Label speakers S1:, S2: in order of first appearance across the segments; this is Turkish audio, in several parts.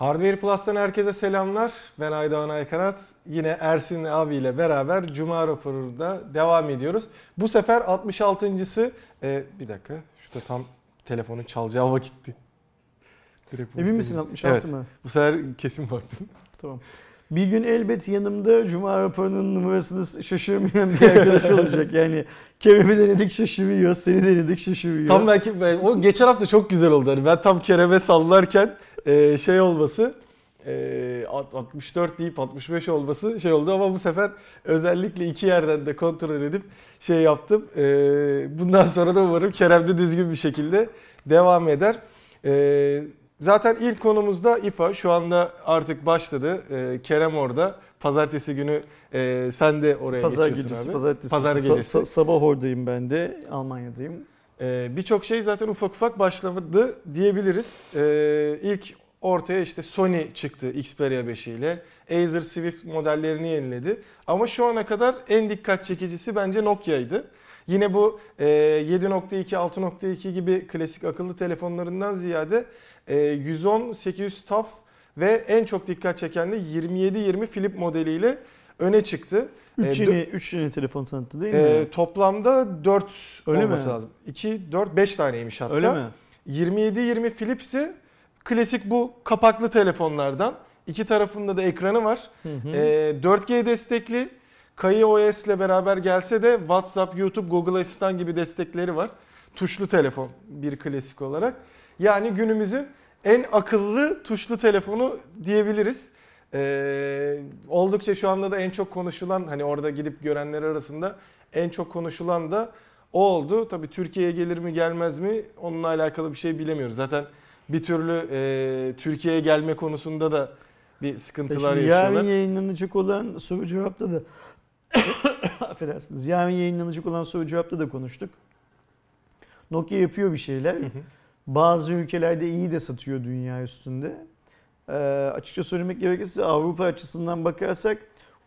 S1: Hardware Plus'tan herkese selamlar. Ben Aydoğan Aykanat. Yine Ersin abiyle beraber Cuma raporunda devam ediyoruz. Bu sefer 66.sı e, bir dakika şurada tam telefonun çalacağı vakitti. Direkt
S2: Emin misin 66
S1: Evet.
S2: mı?
S1: Bu sefer kesin baktım.
S2: Tamam. Bir gün elbet yanımda Cuma raporunun numarasını şaşırmayan bir arkadaş olacak. Yani Kerem'i denedik şaşırıyor, seni denedik şaşırıyor.
S1: Tam belki o geçen hafta çok güzel oldu. Hani ben tam Kerem'e sallarken e, şey olması e, alt- 64 deyip 65 olması şey oldu ama bu sefer özellikle iki yerden de kontrol edip şey yaptım. E, bundan sonra da umarım Kerem de düzgün bir şekilde devam eder. E, zaten ilk konumuzda İFA şu anda artık başladı. E, Kerem orada. Pazartesi günü e, sen de oraya
S2: Pazar
S1: geçiyorsun
S2: gecesi,
S1: abi.
S2: pazartesi.
S1: Pazar gecesi.
S2: sa- sabah oradayım ben de, Almanya'dayım.
S1: Ee, Birçok şey zaten ufak ufak başladı diyebiliriz. Ee, ilk ortaya işte Sony çıktı Xperia 5 ile. Acer Swift modellerini yeniledi. Ama şu ana kadar en dikkat çekicisi bence Nokia'ydı. Yine bu e, 7.2, 6.2 gibi klasik akıllı telefonlarından ziyade e, 110, 800 TAF ve en çok dikkat çeken de 27-20 Flip modeliyle öne çıktı.
S2: 3
S1: Ee,
S2: yeni, üç yeni telefon tanıttı değil mi?
S1: Ee, toplamda 4
S2: Öyle
S1: olması
S2: mi?
S1: lazım. 2, 4, 5 taneymiş hatta.
S2: Öyle mi?
S1: 27-20 Flip ise klasik bu kapaklı telefonlardan. İki tarafında da ekranı var.
S2: Hı hı.
S1: Ee, 4G destekli. Kayı OS ile beraber gelse de WhatsApp, YouTube, Google Asistan gibi destekleri var. Tuşlu telefon bir klasik olarak. Yani günümüzün en akıllı tuşlu telefonu diyebiliriz. Ee, oldukça şu anda da en çok konuşulan hani orada gidip görenler arasında en çok konuşulan da o oldu. Tabii Türkiye'ye gelir mi gelmez mi onunla alakalı bir şey bilemiyoruz. Zaten bir türlü e, Türkiye'ye gelme konusunda da bir sıkıntılar
S2: Şimdi
S1: yaşıyorlar.
S2: yarın yayınlanacak olan soru cevapta da affedersiniz. Yarın yayınlanacak olan soru cevapta da konuştuk. Nokia yapıyor bir şeyler. Bazı ülkelerde iyi de satıyor dünya üstünde. Ee, açıkça söylemek gerekirse Avrupa açısından bakarsak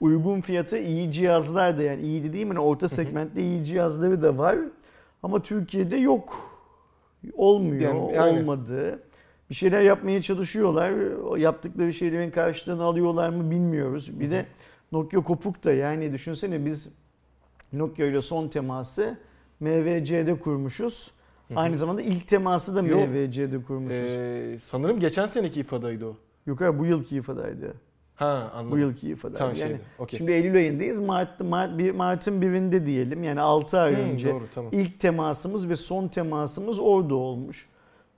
S2: uygun fiyata iyi cihazlar da yani iyi dediğim hani orta segmentte iyi cihazları da var. Ama Türkiye'de yok. Olmuyor,
S1: Yani-
S2: olmadı. Bir şeyler yapmaya çalışıyorlar. O yaptıkları şeylerin karşılığını alıyorlar mı bilmiyoruz. Bir de Nokia kopuk da yani düşünsene biz Nokia ile son teması MVC'de kurmuşuz. Aynı zamanda ilk teması da. MVC'de kurmuşuz.
S1: Ee, sanırım geçen seneki ifadaydı o.
S2: Yok abi bu yılki ifadaydı.
S1: Ha anladım.
S2: Bu yılki ifadaydı.
S1: Tamam
S2: yani
S1: şeydi. Okey.
S2: şimdi Eylül ayındayız. Mart, Mart, bir- Mart'ın birinde diyelim. Yani 6 ay
S1: Hmm,
S2: önce
S1: Doğru tamam.
S2: ilk temasımız ve son temasımız orada olmuş.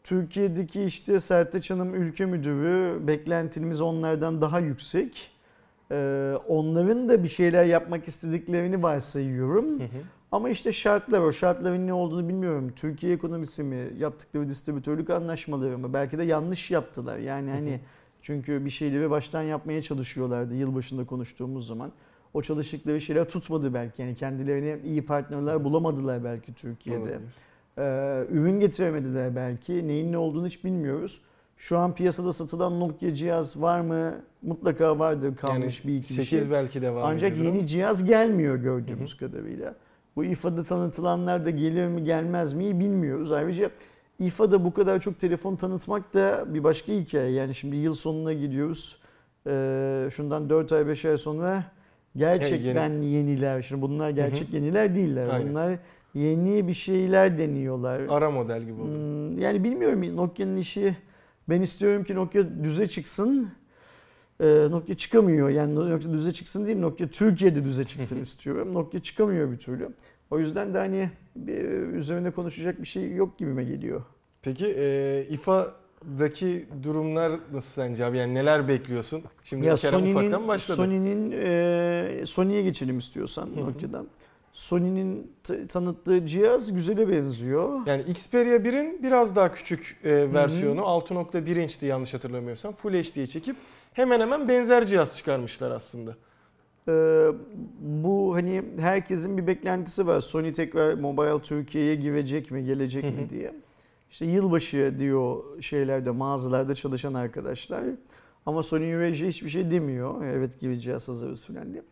S2: Türkiye'deki işte Sertaç Hanım ülke müdürü beklentimiz onlardan daha yüksek. Ee, onların da bir şeyler yapmak istediklerini varsayıyorum.
S1: Hı hı.
S2: Ama işte şartlar o. Şartların ne olduğunu bilmiyorum. Türkiye ekonomisi mi, yaptıkları distribütörlük anlaşmaları mı? Belki de yanlış yaptılar. Yani hani çünkü bir şeyleri baştan yapmaya çalışıyorlardı yılbaşında konuştuğumuz zaman. O çalıştıkları şeyler tutmadı belki. Yani kendilerine iyi partnerler bulamadılar belki Türkiye'de.
S1: Olabilir.
S2: Ee, ürün getiremediler belki. Neyin ne olduğunu hiç bilmiyoruz. Şu an piyasada satılan Nokia cihaz var mı? Mutlaka vardır kalmış
S1: Yani
S2: bir iki bir
S1: 8
S2: şey.
S1: belki devam
S2: Ancak
S1: ediyordur ama.
S2: yeni cihaz gelmiyor gördüğümüz kadarıyla. Bu İFA'da tanıtılanlar da gelir mi gelmez mi bilmiyoruz. Ayrıca İFA'da bu kadar çok telefon tanıtmak da bir başka hikaye. Yani şimdi yıl sonuna gidiyoruz. Ee, şundan 4 ay 5 ay sonra gerçekten yeniler. Şimdi bunlar gerçek yeniler değiller.
S1: Aynen.
S2: Bunlar yeni bir şeyler deniyorlar.
S1: Ara model gibi oldu.
S2: Hmm, yani bilmiyorum Nokia'nın işi ben istiyorum ki Nokia düze çıksın. Ee, Nokia çıkamıyor. Yani Nokia düze çıksın değil Nokia Türkiye'de düze çıksın istiyorum. Nokia çıkamıyor bir türlü. O yüzden de hani bir, üzerine konuşacak bir şey yok gibime geliyor.
S1: Peki e, İFA'daki durumlar nasıl sence abi? Yani neler bekliyorsun? Şimdi
S2: Ya
S1: Kerem ufaktan
S2: Sony'nin
S1: başladı.
S2: Sony'nin e, Sony'ye geçelim istiyorsan
S1: hı.
S2: Nokia'dan. Sony'nin t- tanıttığı cihaz güzele benziyor.
S1: Yani Xperia 1'in biraz daha küçük e, versiyonu 6.1 inçti yanlış hatırlamıyorsam. Full HD'ye çekip hemen hemen benzer cihaz çıkarmışlar aslında.
S2: Ee, bu hani herkesin bir beklentisi var. Sony tekrar Mobile Türkiye'ye girecek mi, gelecek mi diye. İşte yılbaşı diyor şeylerde, mağazalarda çalışan arkadaşlar. Ama Sony Eurasia hiçbir şey demiyor. Evet gireceğiz hazırız falan diye.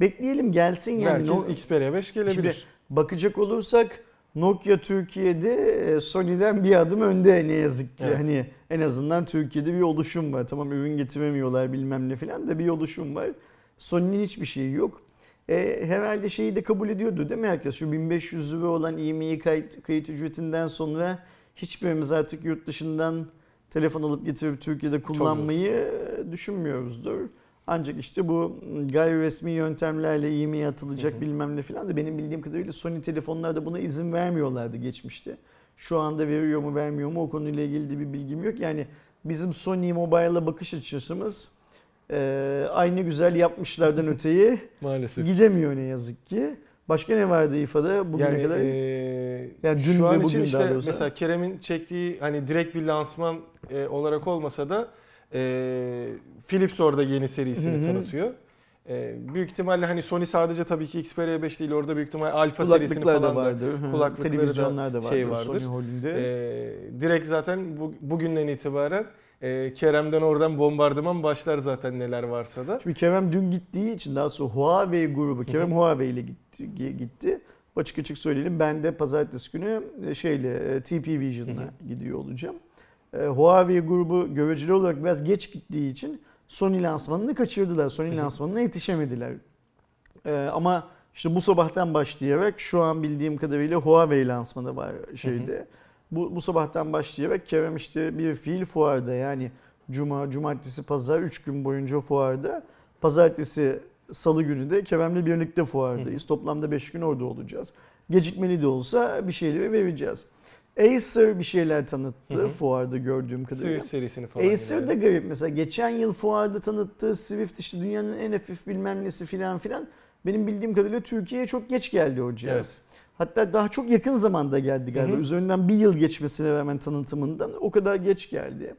S2: Bekleyelim gelsin yani.
S1: Belki
S2: No-
S1: Xperia 5 gelebilir.
S2: Şimdi bakacak olursak Nokia Türkiye'de e, Sony'den bir adım önde ne yazık ki.
S1: Evet.
S2: Hani en azından Türkiye'de bir oluşum var. Tamam ürün getiremiyorlar bilmem ne falan da bir oluşum var. Sony'nin hiçbir şeyi yok. E, herhalde şeyi de kabul ediyordu değil mi herkes? Şu 1500 lira olan IMEI kayıt, kayıt ücretinden sonra hiçbirimiz artık yurt dışından telefon alıp getirip Türkiye'de kullanmayı e, düşünmüyoruzdur. Ancak işte bu gayri resmi yöntemlerle IMEI atılacak
S1: Hı hı.
S2: bilmem ne falan da benim bildiğim kadarıyla Sony telefonlarda buna izin vermiyorlardı geçmişte. Şu anda veriyor mu vermiyor mu o konuyla ilgili de bir bilgim yok. Yani bizim Sony Mobile'a bakış açımız e, aynı güzel yapmışlardan öteye
S1: Maalesef.
S2: gidemiyor ne yazık ki. Başka ne vardı İFA'da bugüne
S1: yani
S2: kadar?
S1: eee,
S2: Yani dün
S1: şu
S2: ve
S1: an
S2: bugün
S1: için işte
S2: doğrusu.
S1: mesela Kerem'in çektiği hani direkt bir lansman e, olarak olmasa da e, Philips orada yeni serisini
S2: Hı hı.
S1: tanıtıyor. E, büyük ihtimalle hani Sony sadece tabii ki Xperia 5 değil orada büyük ihtimalle Alpha serisini falan
S2: da. Hı,
S1: kulaklıkları da
S2: da vardır.
S1: şey vardır.
S2: Sony Holding'de.
S1: e, direkt zaten bu, bugünden itibaren e, Kerem'den oradan bombardıman başlar zaten neler varsa da.
S2: Şimdi Kerem dün gittiği için daha sonra Huawei grubu, Kerem Huawei ile gitti. gitti. Açık açık söyleyelim ben de pazartesi günü e, şeyle e, TP Vision'la gidiyor olacağım. E, Huawei grubu göreceli olarak biraz geç gittiği için Sony lansmanını kaçırdılar. Sony lansmanına yetişemediler. E, ama işte bu sabahtan başlayarak şu an bildiğim kadarıyla Huawei lansmanı var şeyde. Bu, bu sabahtan başlayarak Kerem işte bir fiil fuarda yani Cuma, Cumartesi, Pazar 3 gün boyunca fuarda. Pazartesi, Salı günü de Kerem'le birlikte fuardayız. Toplamda 5 gün orada olacağız. Gecikmeli de olsa bir şeyleri vereceğiz. Acer bir şeyler tanıttı
S1: Hı hı.
S2: fuarda gördüğüm kadarıyla.
S1: Swift serisini falan.
S2: Acer de garip mesela geçen yıl fuarda tanıttığı Swift işte dünyanın en hafif bilmem nesi filan filan benim bildiğim kadarıyla Türkiye'ye çok geç geldi o cihaz.
S1: Evet.
S2: Hatta daha çok yakın zamanda geldi galiba.
S1: Hı hı.
S2: Üzerinden bir yıl geçmesine rağmen tanıtımından o kadar geç geldi.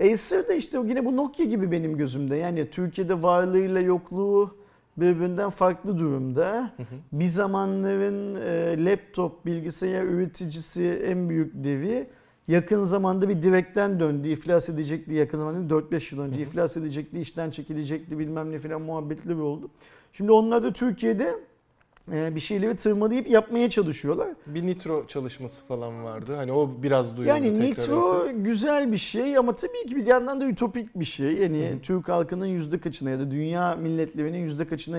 S2: Acer de işte yine bu Nokia gibi benim gözümde. Yani Türkiye'de varlığıyla yokluğu birbirinden farklı durumda. Bir zamanların e, laptop, bilgisayar üreticisi en büyük devi yakın zamanda bir direkten döndü. iflas edecekti yakın zamanda 4-5 yıl önce iflas edecekti, işten çekilecekti bilmem ne filan muhabbetleri oldu. Şimdi onlar da Türkiye'de bir şeyleri tırmalayıp yapmaya çalışıyorlar.
S1: Bir Nitro çalışması falan vardı. Hani o biraz duyuldu
S2: Yani Nitro
S1: ise.
S2: güzel bir şey ama tabii ki bir yandan da ütopik bir şey. Yani
S1: Hı hı.
S2: Türk halkının yüzde kaçına ya da dünya milletlerinin yüzde kaçına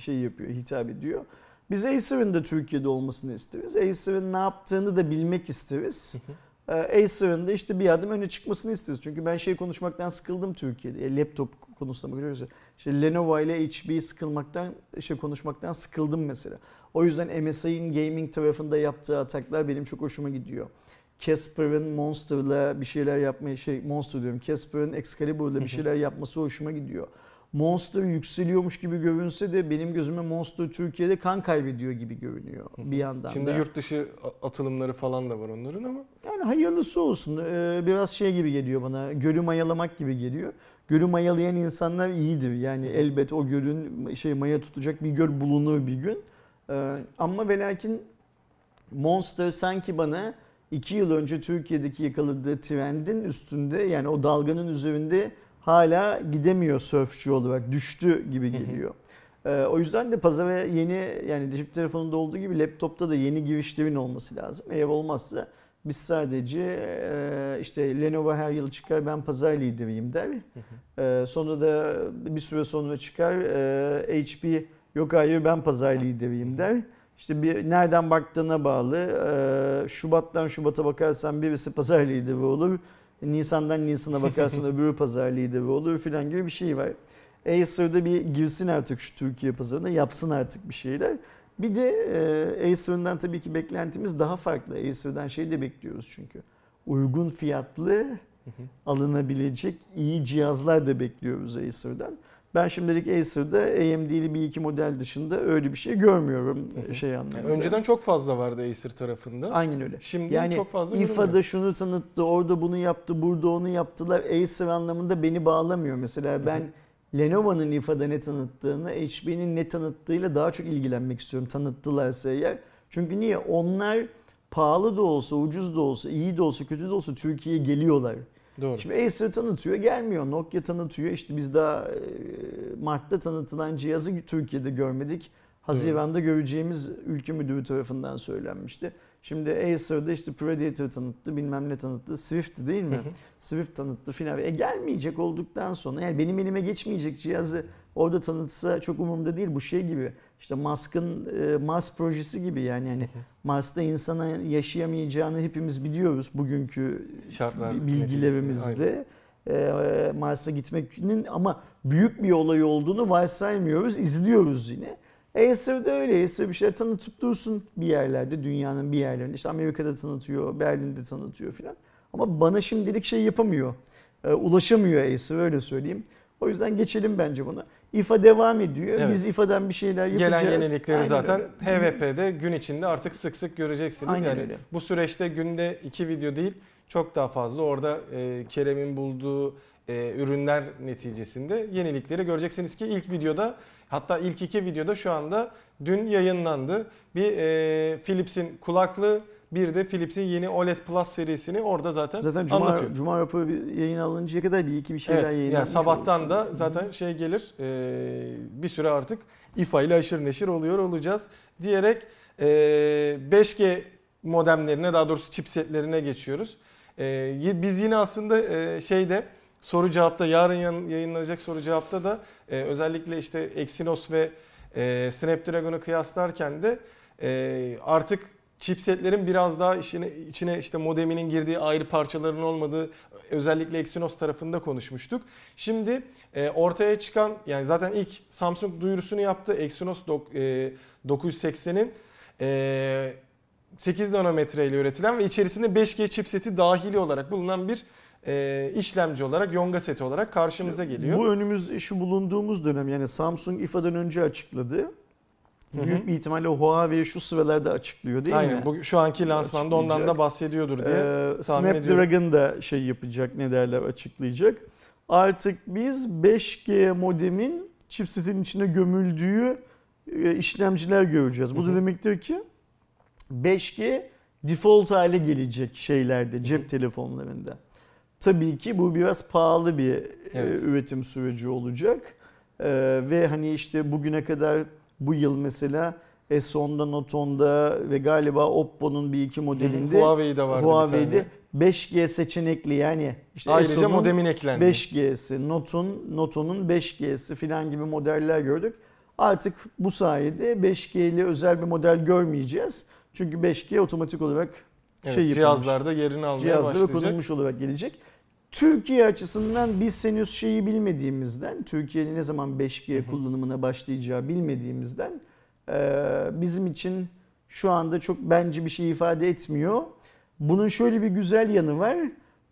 S2: şey yapıyor, hitap ediyor. Biz Acer'ın da Türkiye'de olmasını isteriz. Acer'ın ne yaptığını da bilmek isteriz. Ee, Acer'ın da işte bir adım öne çıkmasını isteriz. Çünkü ben şey konuşmaktan sıkıldım Türkiye'de. E, laptop konusunda bakıyoruz. İşte Lenovo ile HP sıkılmaktan, şey konuşmaktan sıkıldım mesela. O yüzden MSI'nin gaming tarafında yaptığı ataklar benim çok hoşuma gidiyor. Casper'ın Monster'la bir şeyler yapmayı şey Monster diyorum. Casper'ın Excalibur'la bir şeyler yapması hoşuma gidiyor. Monster yükseliyormuş gibi görünse de benim gözüme Monster Türkiye'de kan kaybediyor gibi görünüyor bir yandan
S1: Şimdi
S2: da.
S1: yurt dışı atılımları falan da var onların ama.
S2: Yani hayırlısı olsun. Ee, biraz şey gibi geliyor bana. Gölü mayalamak gibi geliyor. Gölü mayalayan insanlar iyidir. Yani elbet o gölün şey maya tutacak bir göl bulunur bir gün. Ee, ama ve lakin Monster sanki bana iki yıl önce Türkiye'deki yakaladığı trendin üstünde yani o dalganın üzerinde hala gidemiyor sörfçü olarak düştü gibi geliyor. Ee, o yüzden de pazara yeni yani cep telefonunda olduğu gibi laptopta da yeni girişlerin olması lazım. Eğer olmazsa biz sadece e, işte Lenovo her yıl çıkar ben pazar lideriyim der. E, sonra da bir süre sonra çıkar e, HP yok hayır ben pazar lideriyim der. İşte bir nereden baktığına bağlı. E, Şubat'tan Şubat'a bakarsan birisi pazar lideri olur. Nisan'dan Nisan'a bakarsan öbürü pazar lideri olur filan gibi bir şey var. Acer'da bir girsin artık şu Türkiye pazarına yapsın artık bir şeyler. Bir de e, Acer'dan tabii ki beklentimiz daha farklı. Acer'dan şey de bekliyoruz çünkü. Uygun fiyatlı alınabilecek iyi cihazlar da bekliyoruz Acer'dan. Ben şimdilik Acer'da AMD'li bir iki model dışında öyle bir şey görmüyorum
S1: Hı hı.
S2: şey anlamında.
S1: Yani önceden çok fazla vardı Acer tarafında.
S2: Aynen öyle.
S1: Şimdi
S2: Yani
S1: çok fazla
S2: İFA'da
S1: görünmüyor.
S2: şunu tanıttı, orada bunu yaptı, burada onu yaptılar. Acer anlamında beni bağlamıyor. Mesela ben Lenovo'nun İFA'da ne tanıttığını, HP'nin ne tanıttığıyla daha çok ilgilenmek istiyorum tanıttılarsa eğer. Çünkü niye? Onlar pahalı da olsa, ucuz da olsa, iyi de olsa, kötü de olsa Türkiye'ye geliyorlar.
S1: Doğru.
S2: Şimdi Acer tanıtıyor, gelmiyor. Nokia tanıtıyor. İşte biz daha e, Mart'ta tanıtılan cihazı Türkiye'de görmedik. Haziran'da göreceğimiz ülke müdürü tarafından söylenmişti. Şimdi Acer'da işte Predator tanıttı, bilmem ne tanıttı, Swift değil mi?
S1: Hı hı.
S2: Swift tanıttı filan. E gelmeyecek olduktan sonra yani benim elime geçmeyecek cihazı orada tanıtsa çok umurumda değil. Bu şey gibi işte Musk'ın e, Mars projesi gibi yani yani Mars'ta insana yaşayamayacağını hepimiz biliyoruz bugünkü
S1: Şartlar
S2: bilgilerimizle. E, Mars'a gitmenin ama büyük bir olay olduğunu varsaymıyoruz, izliyoruz yine. Acer'da öyle. Acer bir şeyler tanıtıp dursun bir yerlerde, dünyanın bir yerlerinde. İşte Amerika'da tanıtıyor, Berlin'de tanıtıyor filan. Ama bana şimdilik şey yapamıyor. E, ulaşamıyor Acer öyle söyleyeyim. O yüzden geçelim bence buna. İFA devam ediyor.
S1: Evet.
S2: Biz İFA'dan bir şeyler yapacağız.
S1: Gelen yenilikleri
S2: Aynen
S1: zaten
S2: öyle.
S1: HVP'de gün içinde artık sık sık göreceksiniz.
S2: Aynen
S1: yani
S2: öyle.
S1: bu süreçte günde iki video değil çok daha fazla orada e, Kerem'in bulduğu e, ürünler neticesinde yenilikleri göreceksiniz ki ilk videoda hatta ilk iki videoda şu anda dün yayınlandı. Bir e, Philips'in kulaklığı bir de Philips'in yeni OLED Plus serisini orada zaten,
S2: Zaten Cuma,
S1: anlatıyor.
S2: Cuma raporu bir yayın alıncaya kadar bir iki bir şeyler
S1: Evet, yani
S2: yayınlanmış
S1: sabahtan
S2: olur.
S1: da zaten şey gelir e, bir süre artık İFA ile aşırı neşir oluyor olacağız diyerek e, 5G modemlerine daha doğrusu chipsetlerine geçiyoruz. E, biz yine aslında e, şeyde soru cevapta yarın yayınlanacak soru cevapta da e, özellikle işte Exynos ve e, Snapdragon'u kıyaslarken de e, artık chipsetlerin biraz daha işine, içine işte modeminin girdiği ayrı parçaların olmadığı özellikle Exynos tarafında konuşmuştuk. Şimdi e, ortaya çıkan yani zaten ilk Samsung duyurusunu yaptı. Exynos e, 980'in e, 8 nanometre ile üretilen ve içerisinde 5G chipseti dahili olarak bulunan bir e, işlemci olarak Yonga seti olarak karşımıza geliyor.
S2: Bu önümüzde şu bulunduğumuz dönem yani Samsung İFA'dan önce açıkladı. Büyük bir ihtimalle Huawei şu sıralarda açıklıyor değil
S1: Aynen.
S2: mi?
S1: Bu, şu anki lansmanda ondan da bahsediyordur diye.
S2: Ee. Snapdragon da şey yapacak ne derler açıklayacak. Artık biz 5G modemin chipsetin içine gömüldüğü e, işlemciler göreceğiz. Bu da demektir ki 5G default hale gelecek şeylerde, cep telefonlarında. Tabii ki bu biraz pahalı bir e,
S1: Evet.
S2: üretim süreci olacak. E, ve hani işte bugüne kadar bu yıl mesela S10'da, Note 10'da ve galiba Oppo'nun bir iki modelinde
S1: Huawei'de vardı
S2: Huawei'de
S1: tane.
S2: 5G seçenekli yani işte
S1: Ayrıca
S2: S10'un
S1: modemin eklendi.
S2: 5G'si, Note'un Note'un 5G'si filan gibi modeller gördük. Artık bu sayede 5G'li özel bir model görmeyeceğiz. Çünkü 5G otomatik olarak
S1: Evet,
S2: şey
S1: cihazlarda yerini almaya
S2: cihazlara
S1: başlayacak.
S2: konulmuş olarak gelecek. Türkiye açısından biz henüz şeyi bilmediğimizden, Türkiye'nin ne zaman 5G
S1: Hı hı.
S2: kullanımına başlayacağı bilmediğimizden bizim için şu anda çok bence bir şey ifade etmiyor. Bunun şöyle bir güzel yanı var.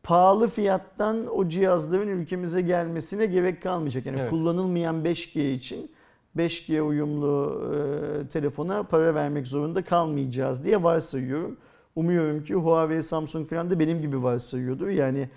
S2: Pahalı fiyattan o cihazların ülkemize gelmesine gerek kalmayacak. Yani
S1: Evet.
S2: kullanılmayan 5G için 5G uyumlu e, telefona para vermek zorunda kalmayacağız diye varsayıyorum. Umuyorum ki Huawei, Samsung falan da benim gibi varsayıyordur. Yani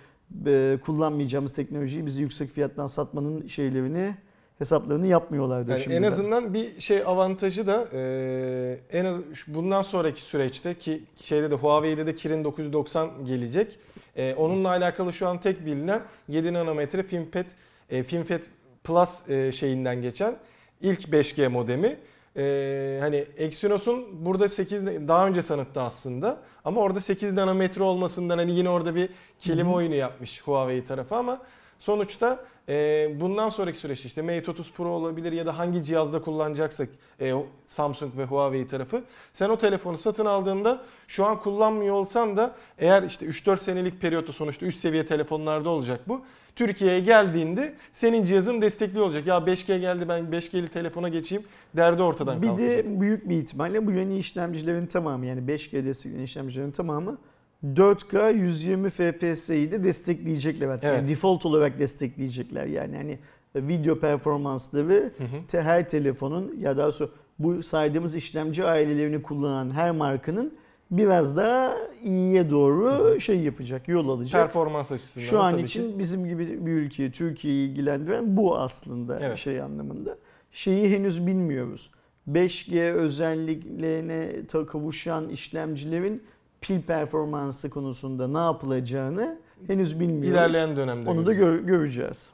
S2: e, kullanmayacağımız teknolojiyi bizi yüksek fiyattan satmanın şeylerini, hesaplarını yapmıyorlardır
S1: Yani en
S2: şimdiden.
S1: azından bir şey avantajı da e, en az bundan sonraki süreçte ki şeyde de Huawei'de de Kirin 990 gelecek. E, onunla alakalı şu an tek bilinen 7 nanometre FinFET e, FinFET Plus e, şeyinden geçen ilk 5G modemi. E, hani Exynos'un burada 8 na- daha önce tanıttı aslında ama orada 8 nanometre olmasından hani yine orada bir kelime
S2: Hı hı.
S1: oyunu yapmış Huawei tarafı ama sonuçta e, bundan sonraki süreçte işte Mate 30 Pro olabilir ya da hangi cihazda kullanacaksak e, Samsung ve Huawei tarafı sen o telefonu satın aldığında şu an kullanmıyor olsan da eğer işte 3-4 senelik periyotta sonuçta üst seviye telefonlarda olacak bu. Türkiye'ye geldiğinde senin cihazın destekli olacak. Ya 5G geldi ben 5G'li telefona geçeyim derdi ortadan
S2: Bir
S1: kalkacak.
S2: de büyük bir ihtimalle bu yeni işlemcilerin tamamı yani 5G destekleyen işlemcilerin tamamı 4K 120 FPS'yi de destekleyecekler artık. Yani
S1: Evet.
S2: default olarak destekleyecekler yani hani video performansları
S1: Hı hı.
S2: te- her telefonun ya daha sonra bu saydığımız işlemci ailelerini kullanan her markanın biraz daha iyiye doğru şey yapacak, yol alacak.
S1: Performans açısından
S2: Şu an
S1: tabii
S2: için
S1: ki.
S2: bizim gibi bir ülkeyi, Türkiye'yi ilgilendiren bu aslında
S1: Evet.
S2: şey anlamında. Şeyi henüz bilmiyoruz. 5G özelliklerine kavuşan işlemcilerin pil performansı konusunda ne yapılacağını henüz bilmiyoruz.
S1: ilerleyen dönemde
S2: Onu da
S1: göreceğiz.
S2: gör- göreceğiz.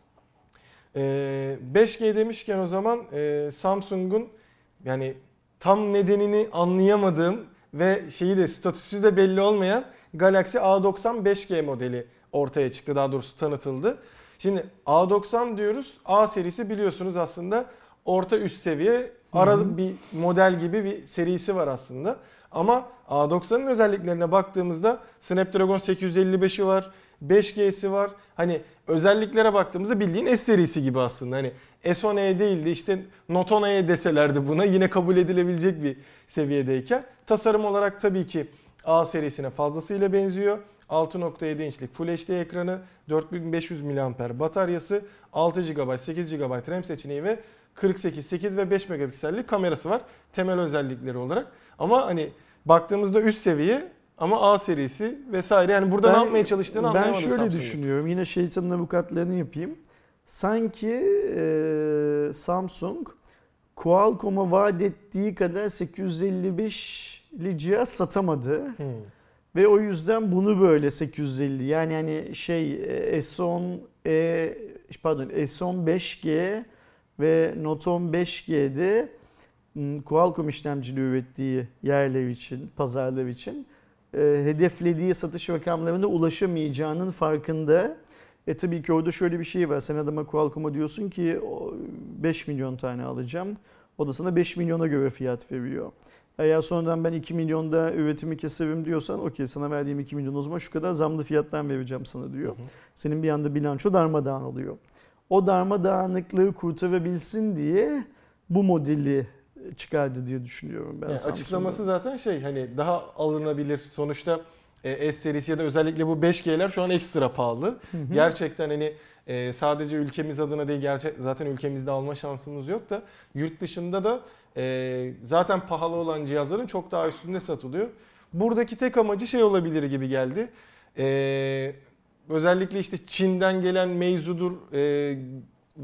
S1: Ee, 5G demişken o zaman e, Samsung'un yani tam nedenini anlayamadığım ve şeyi de statüsü de belli olmayan Galaxy A90 5G modeli ortaya çıktı. Daha doğrusu tanıtıldı. Şimdi A90 diyoruz. A serisi biliyorsunuz aslında orta üst seviye ara bir model gibi bir serisi var aslında. Ama A90'ın özelliklerine baktığımızda Snapdragon 855'i var, 5G'si var. Hani özelliklere baktığımızda bildiğin S serisi gibi aslında. Hani S10e değildi işte Note 10e deselerdi buna yine kabul edilebilecek bir seviyedeyken. Tasarım olarak tabii ki A serisine fazlasıyla benziyor. 6.7 inçlik Full HD ekranı, 4500 mAh bataryası, 6 GB, 8 GB RAM seçeneği ve 48, 8 ve 5 megapiksellik kamerası var temel özellikleri olarak. Ama hani baktığımızda üst seviye ama A serisi vesaire yani burada ne yapmaya çalıştığını
S2: Ben
S1: anlayamadım
S2: şöyle
S1: Samsung'un.
S2: düşünüyorum. Yine şeytanın avukatlığını yapayım. Sanki e, Samsung Qualcomm'a vaat ettiği kadar 855'li cihaz satamadı.
S1: Hmm.
S2: Ve o yüzden bunu böyle 850 yani hani şey e, S10 e, pardon S10 5G ve Note 10 5G'de m, Qualcomm işlemcili ürettiği yerler için, pazarlar için e, hedeflediği satış rakamlarına ulaşamayacağının farkında. E tabii ki orada şöyle bir şey var. Sen adama Qualcomm'a diyorsun ki o 5 milyon tane alacağım. O da sana 5 milyona göre fiyat veriyor. Eğer sonradan ben 2 milyonda üretimi keserim diyorsan okey sana verdiğim 2 milyon o zaman şu kadar zamlı fiyattan vereceğim sana diyor.
S1: Hı hı.
S2: Senin bir anda bilanço darmadağın oluyor. O darmadağınıklığı kurtarabilsin diye bu modeli çıkardı diye düşünüyorum ben
S1: Yani açıklaması zaten şey hani daha alınabilir. Sonuçta e, S serisi ya da özellikle bu 5G'ler şu an ekstra pahalı.
S2: Hı hı.
S1: Gerçekten hani e, sadece ülkemiz adına değil gerçek zaten ülkemizde alma şansımız yok da yurt dışında da e, zaten pahalı olan cihazların çok daha üstünde satılıyor. Buradaki tek amacı şey olabilir gibi geldi. E, özellikle işte Çin'den gelen Meizu'dur, e,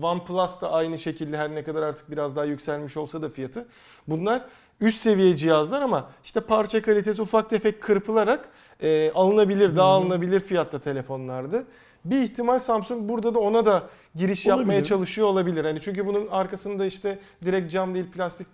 S1: OnePlus da aynı şekilde her ne kadar artık biraz daha yükselmiş olsa da fiyatı. Bunlar üst seviye cihazlar ama işte parça kalitesi ufak tefek kırpılarak e, alınabilir, daha alınabilir fiyatta telefonlardı. Bir ihtimal Samsung burada da ona da giriş yapmaya
S2: Olabilir.
S1: çalışıyor olabilir. Hani çünkü bunun arkasında işte direkt cam değil plastik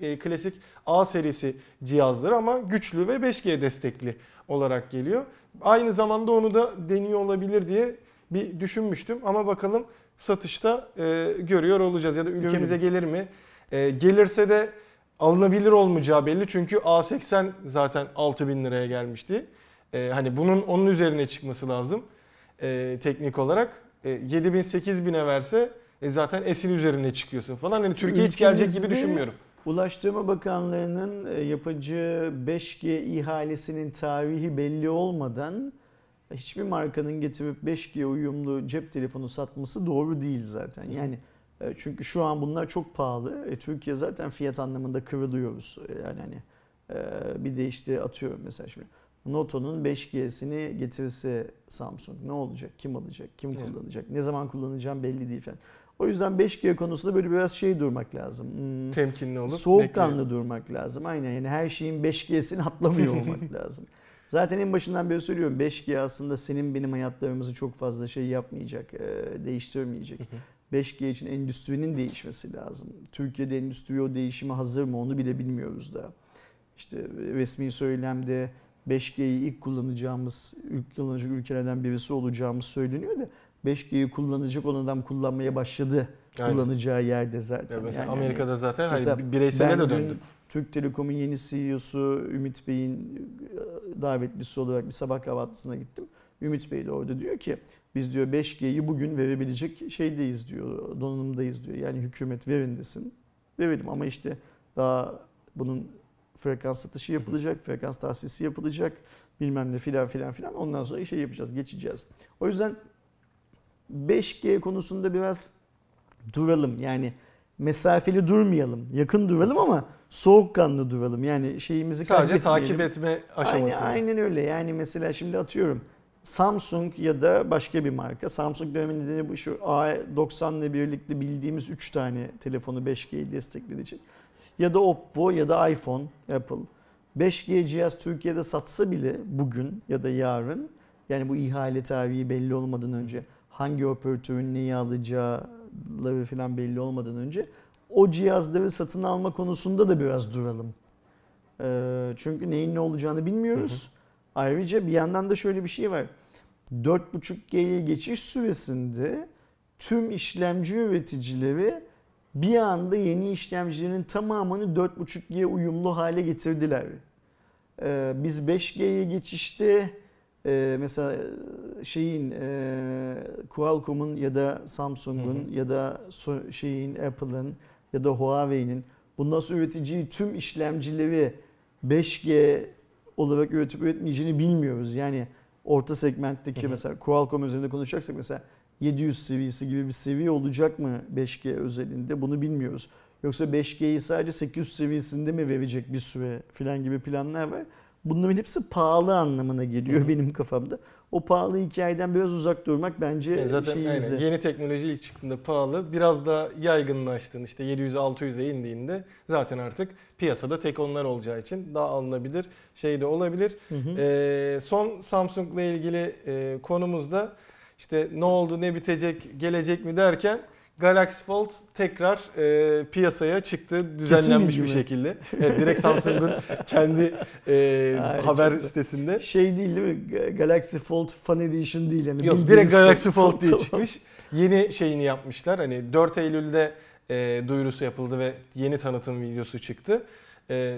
S1: e, klasik A serisi cihazlar ama güçlü ve 5G destekli olarak geliyor. Aynı zamanda onu da deniyor olabilir diye bir düşünmüştüm ama bakalım satışta e, görüyor olacağız ya da ülkemize gelir mi? E, gelirse de alınabilir olmayacağı belli çünkü A80 zaten 6000 liraya gelmişti. E, hani bunun onun üzerine çıkması lazım e, teknik olarak. E, 7000 8000'e verse e, zaten S'in üzerine çıkıyorsun falan. Hani Türkiye hiç gelecek gibi düşünmüyorum.
S2: Ulaştırma Bakanlığı'nın e, yapacağı 5G ihalesinin tarihi belli olmadan hiçbir markanın getirip 5G uyumlu cep telefonu satması doğru değil zaten. Yani e, çünkü şu an bunlar çok pahalı. E, Türkiye zaten fiyat anlamında kırılıyoruz. E, Yani hani e, bir de işte atıyorum mesela şimdi Noto'nun 5G'sini getirse Samsung ne olacak? Kim alacak? Kim kullanacak? Ne zaman kullanacağım belli değil falan. O yüzden 5G konusunda böyle biraz şey durmak lazım. Hmm,
S1: Temkinli olup
S2: Soğukkanlı durmak lazım. Aynen yani her şeyin 5G'sini atlamıyor olmak lazım. Zaten en başından beri söylüyorum 5G aslında senin benim hayatlarımızı çok fazla şey yapmayacak, e, değiştirmeyecek. 5G için endüstrinin değişmesi lazım. Türkiye'de endüstri o değişime hazır mı onu bile bilmiyoruz da. İşte resmi söylemde 5G'yi ilk kullanacağımız, ilk kullanacak ülkelerden birisi olacağımız söyleniyor da 5G'yi kullanacak olan adam kullanmaya başladı.
S1: Aynen.
S2: Kullanacağı yerde zaten.
S1: Ya mesela
S2: Yani
S1: Amerika'da zaten hani bireysele de
S2: dün
S1: döndü.
S2: Türk Telekom'un yeni CEO'su Ümit Bey'in e, davetlisi olarak bir sabah kahvaltısına gittim. Ümit Bey de orada diyor ki biz diyor 5G'yi bugün verebilecek şeydeyiz diyor, donanımdayız diyor. Yani hükümet verin desin. Verelim ama işte daha bunun frekans satışı yapılacak, frekans tahsisi yapılacak, bilmem ne filan filan filan. Ondan sonra şey yapacağız, geçeceğiz. O yüzden 5G konusunda biraz duralım. Yani mesafeli durmayalım. Yakın duralım ama soğukkanlı duralım. Yani şeyimizi
S1: Sadece takip etme
S2: Aynen,
S1: aşamasında.
S2: aynen öyle. Yani mesela şimdi atıyorum Samsung ya da başka bir marka. Samsung dememin nedeni bu şu A90 ile birlikte bildiğimiz 3 tane telefonu 5G'yi desteklediği için. Ya da Oppo ya da iPhone, Apple. 5G cihaz Türkiye'de satsa bile bugün ya da yarın yani bu ihale tarihi belli olmadan önce hangi operatörün neyi alacağıları falan belli olmadan önce o cihazları satın alma konusunda da biraz duralım. Ee, çünkü neyin ne olacağını bilmiyoruz. Ayrıca bir yandan da şöyle bir şey var. 4.5G'ye geçiş süresinde tüm işlemci üreticileri bir anda yeni işlemcilerin tamamını 4.5G uyumlu hale getirdiler. Ee, biz 5G'ye geçişte e, mesela şeyin e, Qualcomm'un ya da Samsung'un ya da so- şeyin Apple'ın ya da Huawei'nin bundan sonra üreteceği tüm işlemcileri 5G olarak üretip üretmeyeceğini bilmiyoruz. Yani orta segmentteki
S1: Hı hı.
S2: mesela Qualcomm üzerinde konuşacaksak mesela 700 seviyesi gibi bir seviye olacak mı 5G özelinde bunu bilmiyoruz. Yoksa 5G'yi sadece 800 seviyesinde mi verecek bir süre falan gibi planlar var. Bunların hepsi pahalı anlamına geliyor
S1: Hı hı.
S2: benim kafamda. O pahalı hikayeden biraz uzak durmak bence
S1: E Zaten
S2: şeyimize.
S1: aynen. yeni teknoloji ilk çıktığında pahalı. Biraz da yaygınlaştığında işte 700-600'e indiğinde zaten artık piyasada tek onlar olacağı için daha alınabilir şey de olabilir.
S2: Hı hı.
S1: Ee, son Samsung'la ilgili e, konumuzda işte ne oldu ne bitecek gelecek mi derken Galaxy Fold tekrar e, piyasaya çıktı düzenlenmiş bir şekilde. Evet, direkt Samsung'un kendi e, haber
S2: çok
S1: sitesinde.
S2: Şey değil değil mi? Ga- Galaxy Fold Fan Edition değil. Yani
S1: Yok direkt Galaxy Fold diye
S2: tamam.
S1: çıkmış. Yeni şeyini yapmışlar. Hani 4 Eylül'de e, duyurusu yapıldı ve yeni tanıtım videosu çıktı. E,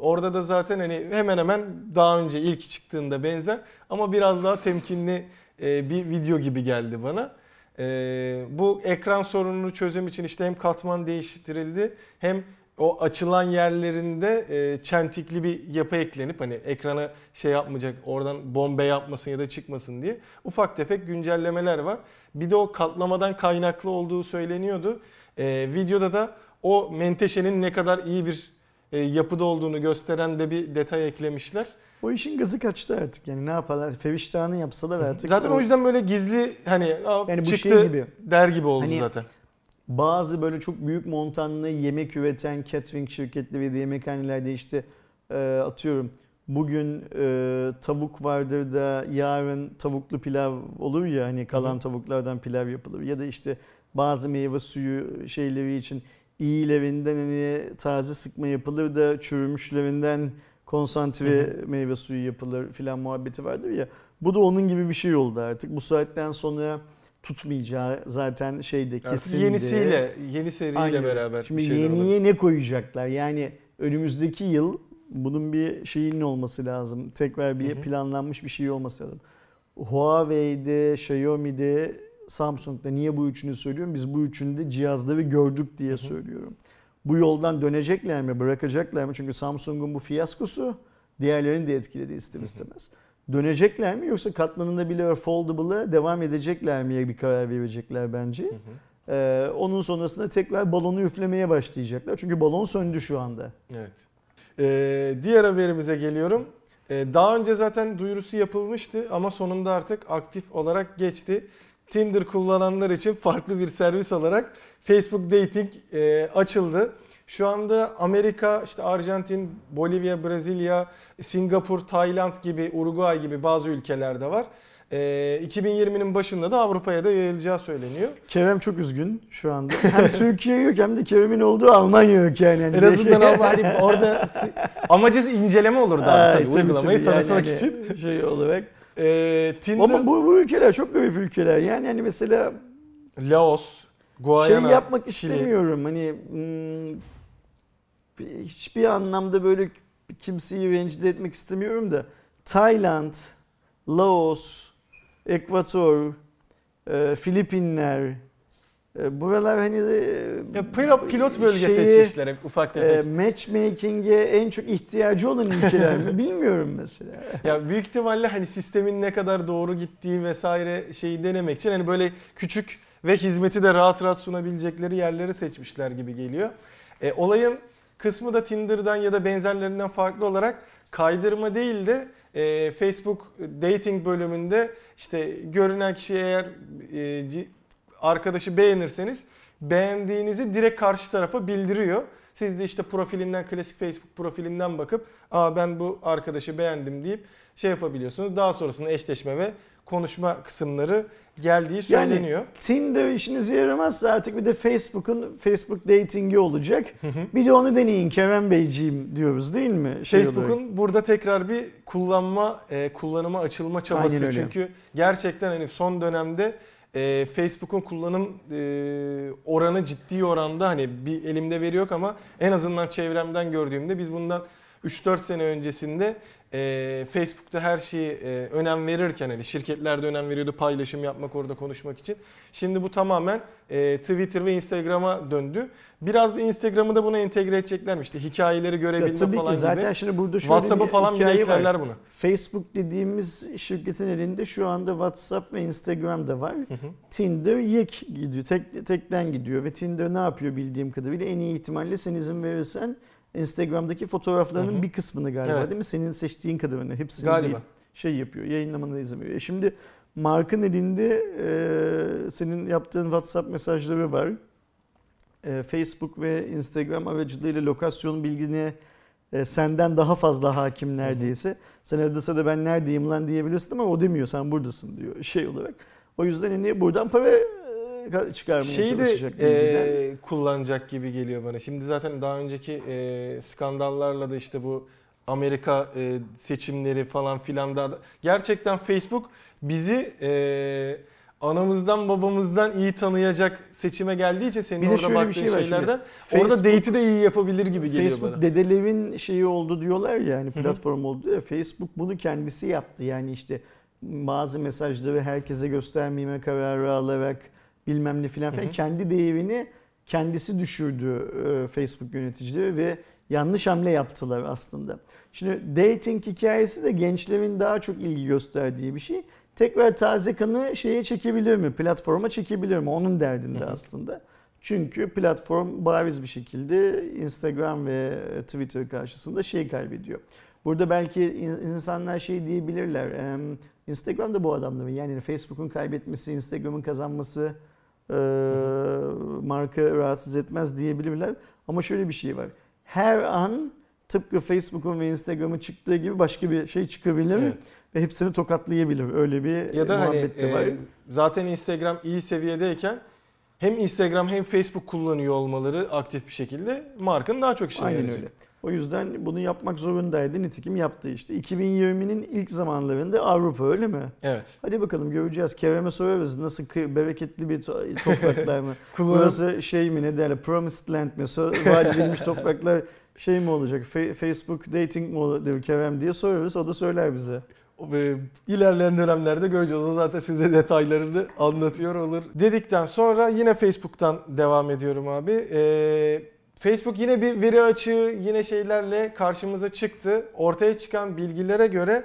S1: orada da zaten hani hemen hemen daha önce ilk çıktığında benzer ama biraz daha temkinli e, bir video gibi geldi bana. E, bu ekran sorununu çözüm için işte hem katman değiştirildi hem o açılan yerlerinde e, çentikli bir yapı eklenip hani ekrana şey yapmayacak oradan bombe yapmasın ya da çıkmasın diye ufak tefek güncellemeler var. Bir de o katlamadan kaynaklı olduğu söyleniyordu. E, videoda da o menteşenin ne kadar iyi bir e, yapıda olduğunu gösteren de bir detay eklemişler.
S2: O işin gazı kaçtı artık yani ne yaparlar? Feviştahını yapsalar artık.
S1: Zaten o yüzden böyle gizli hani "Aa,
S2: Yani
S1: çıktı
S2: şey gibi.
S1: der gibi oldu
S2: Hani
S1: zaten.
S2: Bazı böyle çok büyük montanlı yemek üreten catering şirketleri ve yemekhanelerde işte e, atıyorum bugün e, tavuk vardır da yarın tavuklu pilav olur ya hani kalan
S1: hı.
S2: tavuklardan pilav yapılır ya da işte bazı meyve suyu şeyleri için iyilerinden hani taze sıkma yapılır da çürümüşlerinden konsantre meyve suyu yapılır filan muhabbeti vardır ya. Bu da onun gibi bir şey oldu artık. Bu saatten sonra tutmayacağı zaten şeyde
S1: Artık
S2: kesildi.
S1: yenisiyle, yeni seriyle
S2: Aynen.
S1: beraber
S2: Şimdi
S1: bir şeyler olabilir.
S2: yeniye ne koyacaklar? Yani önümüzdeki yıl bunun bir şeyinin olması lazım. Tekrar bir
S1: Hı hı.
S2: planlanmış bir şey olması lazım. Huawei'de, Xiaomi'de, Samsung'da niye bu üçünü söylüyorum? Biz bu üçünde cihazları gördük diye
S1: Hı hı.
S2: söylüyorum. Bu yoldan dönecekler mi, bırakacaklar mı? Çünkü Samsung'un bu fiyaskosu diğerlerini de etkiledi ister istemez. Dönecekler mi yoksa katlanılabilir foldable'a devam edecekler miye bir karar verecekler bence.
S1: Hı hı.
S2: Ee, onun sonrasında tekrar balonu üflemeye başlayacaklar. Çünkü balon söndü şu anda.
S1: Evet. Ee, diğer haberimize geliyorum. Ee, daha önce zaten duyurusu yapılmıştı ama sonunda artık aktif olarak geçti. Tinder kullananlar için farklı bir servis olarak Facebook Dating e, açıldı. Şu anda Amerika, işte Arjantin, Bolivya, Brezilya, Singapur, Tayland gibi, Uruguay gibi bazı ülkelerde var. Ee, 2020'nin başında da Avrupa'ya da yayılacağı söyleniyor.
S2: Kerem çok üzgün şu anda. Hem Türkiye yok hem de Kerem'in olduğu Almanya yok yani.
S1: En azından ama hani orada amacı inceleme olurdu abi
S2: Ay,
S1: tabii,
S2: tabii,
S1: uygulamayı
S2: tabii. Yani
S1: tanıtmak
S2: hani
S1: için.
S2: Şey olarak.
S1: Ee, Tinder,
S2: Ama bu, bu ülkeler çok garip ülkeler. Yani hani mesela
S1: Laos, Guyana,
S2: şey yapmak
S1: Şili.
S2: istemiyorum. Hani hmm, bir- hiçbir anlamda böyle kimseyi rencide etmek istemiyorum da Tayland, Laos, Ekvator, e, Filipinler e, buralar hani e,
S1: Ya pilot, pilot bölge
S2: şeyi,
S1: seçmişler hep ufak
S2: e,
S1: tefek.
S2: matchmaking'e en çok ihtiyacı olan ülkeler mi bilmiyorum mesela.
S1: Ya büyük ihtimalle hani sistemin ne kadar doğru gittiği vesaire şeyi denemek için hani böyle küçük ve hizmeti de rahat rahat sunabilecekleri yerleri seçmişler gibi geliyor. E, olayın kısmı da Tinder'dan ya da benzerlerinden farklı olarak kaydırma değil de e, Facebook dating bölümünde işte görünen kişi eğer e, arkadaşı beğenirseniz beğendiğinizi direkt karşı tarafa bildiriyor. Siz de işte profilinden klasik Facebook profilinden bakıp aa ben bu arkadaşı beğendim deyip şey yapabiliyorsunuz. Daha sonrasında eşleşme ve konuşma kısımları geldiği söyleniyor.
S2: Tinder işinize yaramazsa artık bir de Facebook'un Facebook datingi olacak. bir de onu deneyin Kerem Beyciğim diyoruz değil mi? Şey.
S1: Facebook'un burada tekrar bir kullanma, e, kullanıma açılma
S2: Aynen
S1: çabası.
S2: öyle.
S1: Çünkü gerçekten hani son dönemde e, Facebook'un kullanım e, oranı ciddi oranda hani bir elimde veri yok ama en azından çevremden gördüğümde biz bundan 3-4 sene öncesinde e, Facebook'ta her şeyi e, önem verirken hani şirketler de önem veriyordu paylaşım yapmak orada konuşmak için. Şimdi bu tamamen e, Twitter ve Instagram'a döndü. Biraz da Instagram'ı da buna entegre edeceklermiş. İşte hikayeleri
S2: Ya
S1: görebilme
S2: tabii
S1: falan
S2: ki zaten
S1: gibi.
S2: şimdi burada şöyle
S1: WhatsApp'a
S2: bir
S1: falan bile eklerler bunu.
S2: Facebook dediğimiz şirketin elinde şu anda WhatsApp ve Instagram da var. Tinder yek gidiyor, tek, tekten gidiyor ve Tinder ne yapıyor bildiğim kadarıyla en iyi ihtimalle sen izin verirsen Instagram'daki fotoğraflarının
S1: Hı hı.
S2: bir kısmını galiba
S1: Evet.
S2: değil mi? Senin seçtiğin kadarını hepsini
S1: Galiba.
S2: değil, şey yapıyor, yayınlamana izin veriyor. E şimdi Mark'ın elinde e, senin yaptığın WhatsApp mesajları var. E, Facebook ve Instagram aracılığıyla lokasyon bilgine e, senden daha fazla hakim neredeyse. Sen arada sırada ben neredeyim lan diyebilirsin ama o demiyor sen buradasın diyor şey olarak. O yüzden hani buradan para çıkarmaya
S1: Şeyi de
S2: çalışacak. bilgiden.
S1: e, kullanacak gibi geliyor bana. Şimdi zaten daha önceki e, skandallarla da işte bu Amerika e, seçimleri falan filan da gerçekten Facebook bizi e, anamızdan babamızdan iyi tanıyacak seçime geldiği için senin
S2: Bir de
S1: orada
S2: şöyle bir
S1: baktığın
S2: şey var şimdi.
S1: şeylerden
S2: Facebook-
S1: orada date'i de iyi yapabilir gibi geliyor
S2: Facebook
S1: bana.
S2: dedelevin şeyi oldu diyorlar ya hani platform oldu ya Facebook bunu kendisi yaptı. Yani işte bazı mesajları herkese göstermeyeme kararı alarak bilmem ne filan filan kendi değerini kendisi düşürdü e, Facebook yöneticileri ve yanlış hamle yaptılar aslında. Şimdi dating hikayesi de gençlerin daha çok ilgi gösterdiği bir şey. Tekrar taze kanı şeye çekebilir mi? Platforma çekebilir mi? Onun derdinde aslında. Çünkü platform bariz bir şekilde Instagram ve Twitter karşısında şey kaybediyor. Burada belki in- insanlar şey diyebilirler. Instagram da bu adamda mı? Yani Facebook'un kaybetmesi, Instagram'ın kazanması e, marka rahatsız etmez diyebilirler. Ama şöyle bir şey var. Her an tıpkı Facebook'un ve Instagram'ın çıktığı gibi başka bir şey çıkabilir
S1: Evet.
S2: ve hepsini tokatlayabilir. Öyle bir
S1: Ya da hani
S2: muhabbet de var.
S1: e, zaten Instagram iyi seviyedeyken hem Instagram hem Facebook kullanıyor olmaları aktif bir şekilde markanın daha çok işine
S2: Aynen
S1: yarayacak.
S2: öyle. O yüzden bunu yapmak zorundaydı. Nitekim yaptı işte. 2020'nin ilk zamanlarında Avrupa öyle mi?
S1: Evet.
S2: Hadi bakalım göreceğiz. Kerem'e sorarız nasıl bereketli bir to- topraklar mı? Burası şey mi ne derler Promised Land mi? Vaat edilmiş topraklar şey mi olacak? Facebook dating mi olur Kerem diye sorarız. O da söyler bize.
S1: ve ilerleyen dönemlerde göreceğiz. O zaten size detaylarını anlatıyor olur. Dedikten sonra yine Facebook'tan devam ediyorum abi. Ee, Facebook yine bir veri açığı yine şeylerle karşımıza çıktı. Ortaya çıkan bilgilere göre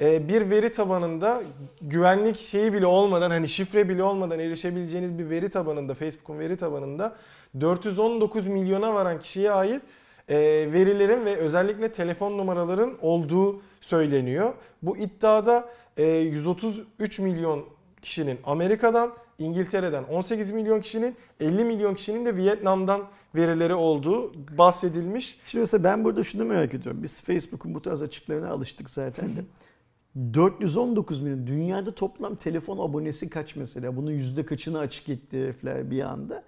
S1: e, bir veri tabanında güvenlik şeyi bile olmadan hani şifre bile olmadan erişebileceğiniz bir veri tabanında Facebook'un veri tabanında 419 milyona varan kişiye ait e, verilerin ve özellikle telefon numaraların olduğu söyleniyor. Bu iddiada e, 133 milyon kişinin Amerika'dan, İngiltere'den 18 milyon kişinin, 50 milyon kişinin de Vietnam'dan verileri olduğu bahsedilmiş.
S2: Şimdi mesela ben burada şunu merak ediyorum. Biz Facebook'un bu tarz açıklarına alıştık zaten de. 419 milyon. Dünyada toplam telefon abonesi kaç mesela? Bunun yüzde kaçını açık etti herifler bir anda.